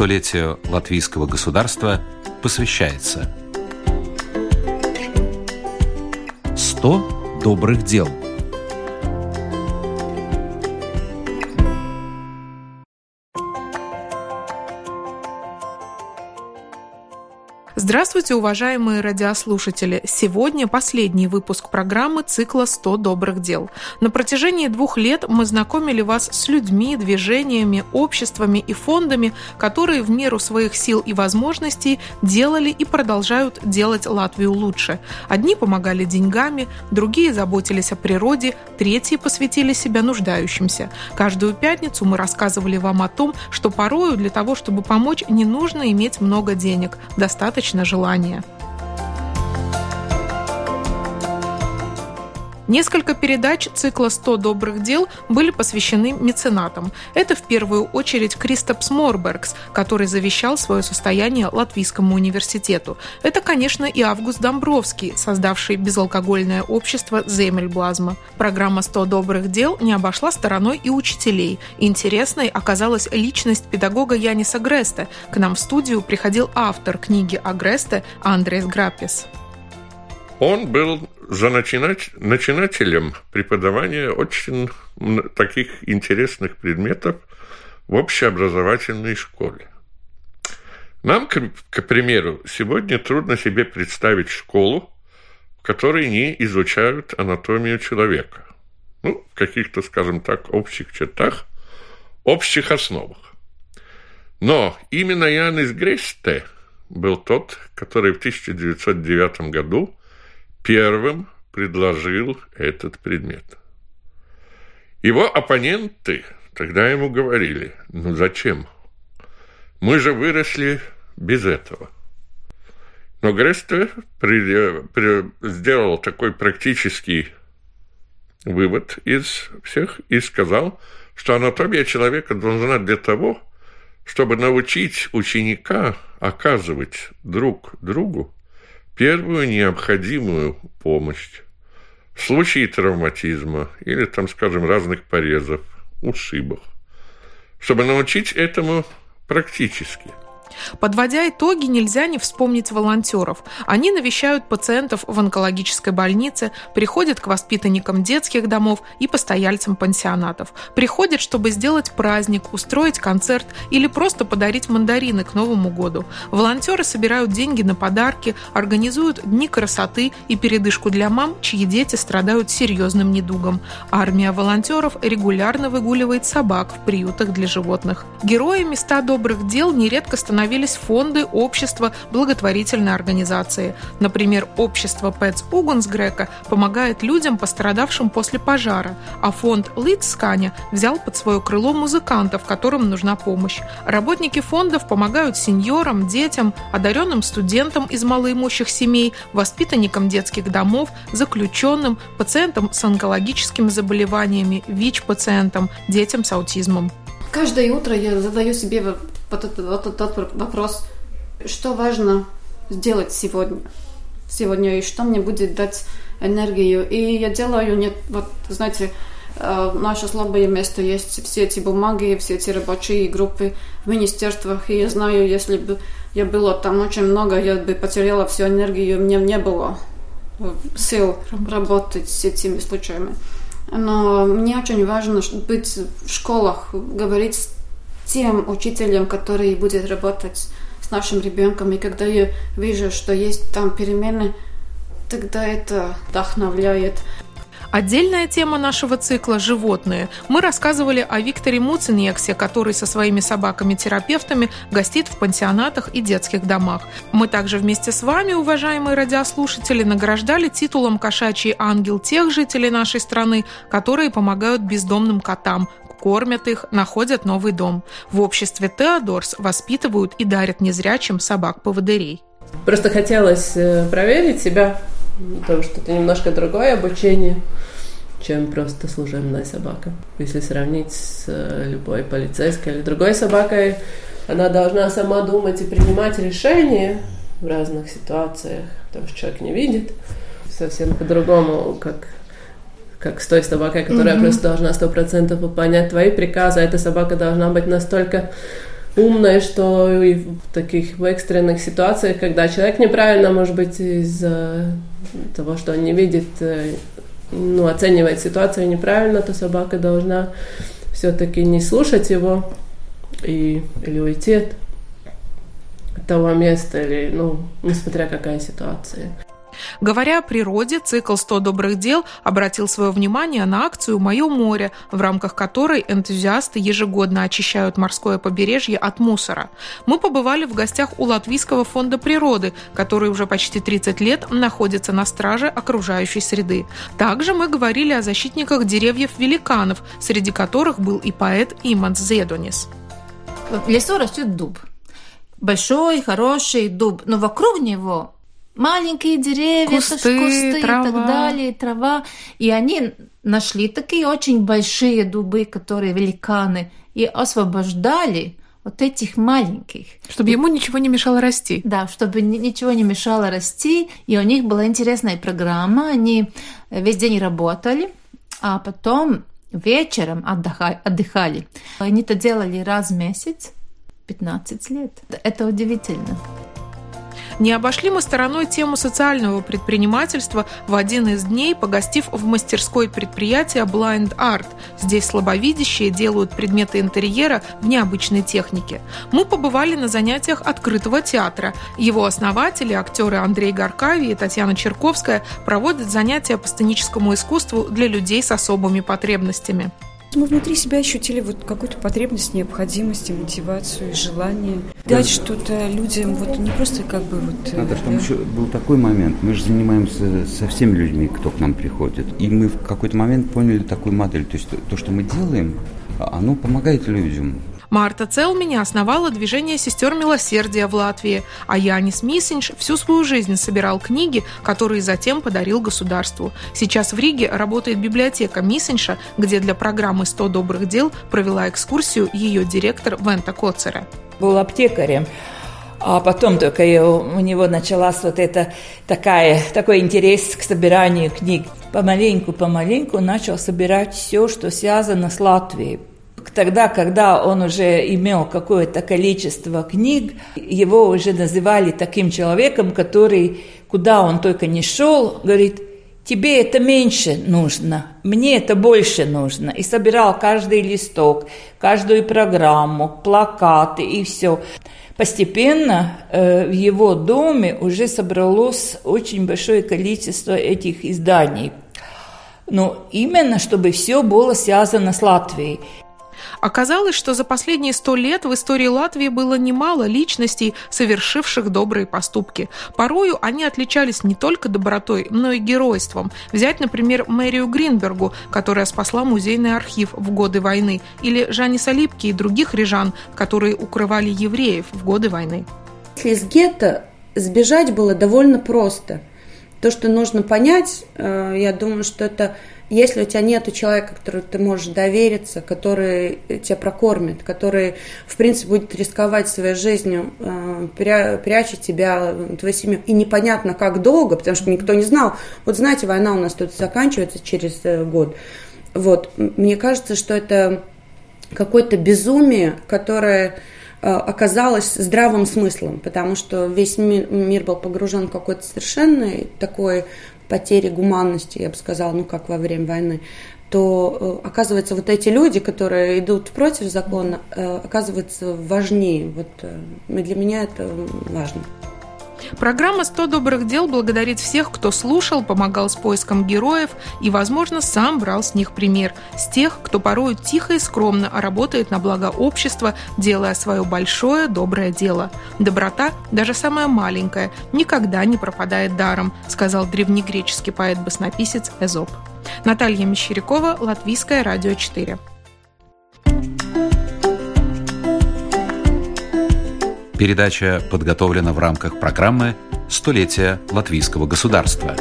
столетию латвийского государства посвящается. 100 добрых дел – Здравствуйте, уважаемые радиослушатели! Сегодня последний выпуск программы цикла «100 добрых дел». На протяжении двух лет мы знакомили вас с людьми, движениями, обществами и фондами, которые в меру своих сил и возможностей делали и продолжают делать Латвию лучше. Одни помогали деньгами, другие заботились о природе, третьи посвятили себя нуждающимся. Каждую пятницу мы рассказывали вам о том, что порою для того, чтобы помочь, не нужно иметь много денег, достаточно на желание. Несколько передач цикла «100 добрых дел» были посвящены меценатам. Это в первую очередь Кристопс Морбергс, который завещал свое состояние Латвийскому университету. Это, конечно, и Август Домбровский, создавший безалкогольное общество Земельблазма. Программа «100 добрых дел» не обошла стороной и учителей. Интересной оказалась личность педагога Яниса Греста. К нам в студию приходил автор книги о Гресте Андрес Грапис. Он был за начинать, начинателем преподавания очень таких интересных предметов в общеобразовательной школе. Нам, к, к примеру, сегодня трудно себе представить школу, в которой не изучают анатомию человека. Ну, в каких-то, скажем так, общих чертах, общих основах. Но именно Янис Гресте был тот, который в 1909 году первым предложил этот предмет. Его оппоненты тогда ему говорили, ну зачем? Мы же выросли без этого. Но Гресте при, при, сделал такой практический вывод из всех и сказал, что анатомия человека должна для того, чтобы научить ученика оказывать друг другу первую необходимую помощь в случае травматизма или, там, скажем, разных порезов, ушибов, чтобы научить этому практически – Подводя итоги, нельзя не вспомнить волонтеров. Они навещают пациентов в онкологической больнице, приходят к воспитанникам детских домов и постояльцам пансионатов. Приходят, чтобы сделать праздник, устроить концерт или просто подарить мандарины к Новому году. Волонтеры собирают деньги на подарки, организуют дни красоты и передышку для мам, чьи дети страдают серьезным недугом. Армия волонтеров регулярно выгуливает собак в приютах для животных. Героями ста добрых дел нередко становятся становились фонды, общества, благотворительные организации. Например, общество Pets Угунсгрека помогает людям, пострадавшим после пожара, а фонд Лицканя взял под свое крыло музыкантов, которым нужна помощь. Работники фондов помогают сеньорам, детям, одаренным студентам из малоимущих семей, воспитанникам детских домов, заключенным, пациентам с онкологическими заболеваниями, ВИЧ-пациентам, детям с аутизмом. Каждое утро я задаю себе вот этот, вот этот вопрос, что важно сделать сегодня, сегодня, и что мне будет дать энергию. И я делаю, нет, вот, знаете, э, наше слабое место есть все эти бумаги, все эти рабочие группы в министерствах. И я знаю, если бы я была там очень много, я бы потеряла всю энергию, мне не было сил работать с этими случаями. Но мне очень важно быть в школах, говорить тем учителем, который будет работать с нашим ребенком. И когда я вижу, что есть там перемены, тогда это вдохновляет. Отдельная тема нашего цикла – животные. Мы рассказывали о Викторе Муцинексе, который со своими собаками-терапевтами гостит в пансионатах и детских домах. Мы также вместе с вами, уважаемые радиослушатели, награждали титулом «Кошачий ангел» тех жителей нашей страны, которые помогают бездомным котам, кормят их, находят новый дом. В обществе Теодорс воспитывают и дарят незрячим собак-поводырей. Просто хотелось э, проверить себя, потому что это немножко другое обучение, чем просто служебная собака. Если сравнить с э, любой полицейской или другой собакой, она должна сама думать и принимать решения в разных ситуациях, потому что человек не видит. Совсем по-другому, как как с той собакой, которая mm-hmm. просто должна сто процентов выполнять твои приказы, а эта собака должна быть настолько умное, что и в таких экстренных ситуациях, когда человек неправильно, может быть, из-за того, что он не видит, э, ну, оценивает ситуацию неправильно, то собака должна все-таки не слушать его и, или уйти от того места, или, ну, несмотря какая ситуация. Говоря о природе, цикл «100 добрых дел» обратил свое внимание на акцию «Мое море», в рамках которой энтузиасты ежегодно очищают морское побережье от мусора. Мы побывали в гостях у Латвийского фонда природы, который уже почти 30 лет находится на страже окружающей среды. Также мы говорили о защитниках деревьев-великанов, среди которых был и поэт Иманс Зедонис. В лесу растет дуб. Большой, хороший дуб, но вокруг него маленькие деревья, кусты, кусты трава. и так далее, трава. И они нашли такие очень большие дубы, которые великаны, и освобождали вот этих маленьких. Чтобы ему ничего не мешало расти. Да, чтобы ничего не мешало расти. И у них была интересная программа. Они весь день работали, а потом вечером отдыхали. Они это делали раз в месяц, 15 лет. Это удивительно. Не обошли мы стороной тему социального предпринимательства в один из дней, погостив в мастерской предприятия Blind Art. Здесь слабовидящие делают предметы интерьера в необычной технике. Мы побывали на занятиях открытого театра. Его основатели, актеры Андрей Гаркави и Татьяна Черковская, проводят занятия по сценическому искусству для людей с особыми потребностями. Мы внутри себя ощутили вот какую-то потребность, необходимость, мотивацию, желание дать что-то людям, вот не просто как бы вот... Надо, чтобы да? еще был такой момент, мы же занимаемся со всеми людьми, кто к нам приходит, и мы в какой-то момент поняли такую модель, то есть то, что мы делаем, оно помогает людям, Марта Целмини основала движение сестер милосердия в Латвии, а Янис Мисинч всю свою жизнь собирал книги, которые затем подарил государству. Сейчас в Риге работает библиотека Мисинша, где для программы «100 добрых дел» провела экскурсию ее директор Вента Коцера. Был аптекарем. А потом только у него началась вот эта такая, такой интерес к собиранию книг. Помаленьку-помаленьку начал собирать все, что связано с Латвией. Тогда, когда он уже имел какое-то количество книг, его уже называли таким человеком, который, куда он только не шел, говорит, тебе это меньше нужно, мне это больше нужно. И собирал каждый листок, каждую программу, плакаты и все. Постепенно э, в его доме уже собралось очень большое количество этих изданий. Но именно, чтобы все было связано с Латвией. Оказалось, что за последние сто лет в истории Латвии было немало личностей, совершивших добрые поступки. Порою они отличались не только добротой, но и геройством. Взять, например, Мэрию Гринбергу, которая спасла музейный архив в годы войны, или Жаниса Липки и других рижан, которые укрывали евреев в годы войны. Из гетто сбежать было довольно просто. То, что нужно понять, э, я думаю, что это если у тебя нет человека, которому ты можешь довериться, который тебя прокормит, который, в принципе, будет рисковать своей жизнью, э, пряча тебя, твою семью, и непонятно, как долго, потому что никто не знал. Вот знаете, война у нас тут заканчивается через э, год. Вот, мне кажется, что это какое-то безумие, которое э, оказалось здравым смыслом, потому что весь мир, мир был погружен в какой-то совершенно такой потери гуманности, я бы сказала, ну как во время войны, то э, оказывается вот эти люди, которые идут против закона, э, оказываются важнее. Вот э, для меня это важно. Программа «100 добрых дел» благодарит всех, кто слушал, помогал с поиском героев и, возможно, сам брал с них пример. С тех, кто порой тихо и скромно работает на благо общества, делая свое большое доброе дело. Доброта, даже самая маленькая, никогда не пропадает даром, сказал древнегреческий поэт-баснописец Эзоп. Наталья Мещерякова, Латвийское радио 4. Передача подготовлена в рамках программы «Столетие латвийского государства».